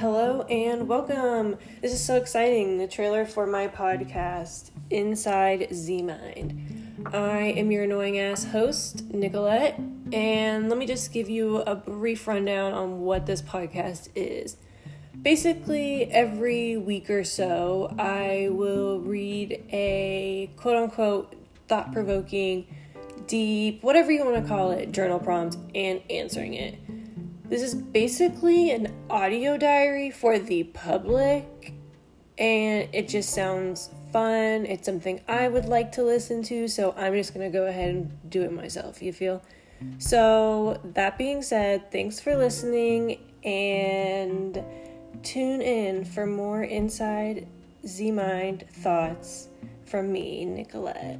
Hello and welcome. This is so exciting. The trailer for my podcast, Inside Z Mind. I am your annoying ass host, Nicolette, and let me just give you a brief rundown on what this podcast is. Basically, every week or so, I will read a quote unquote thought provoking, deep, whatever you want to call it, journal prompt and answering it. This is basically an audio diary for the public, and it just sounds fun. It's something I would like to listen to, so I'm just gonna go ahead and do it myself. You feel? So, that being said, thanks for listening and tune in for more inside Z Mind thoughts from me, Nicolette.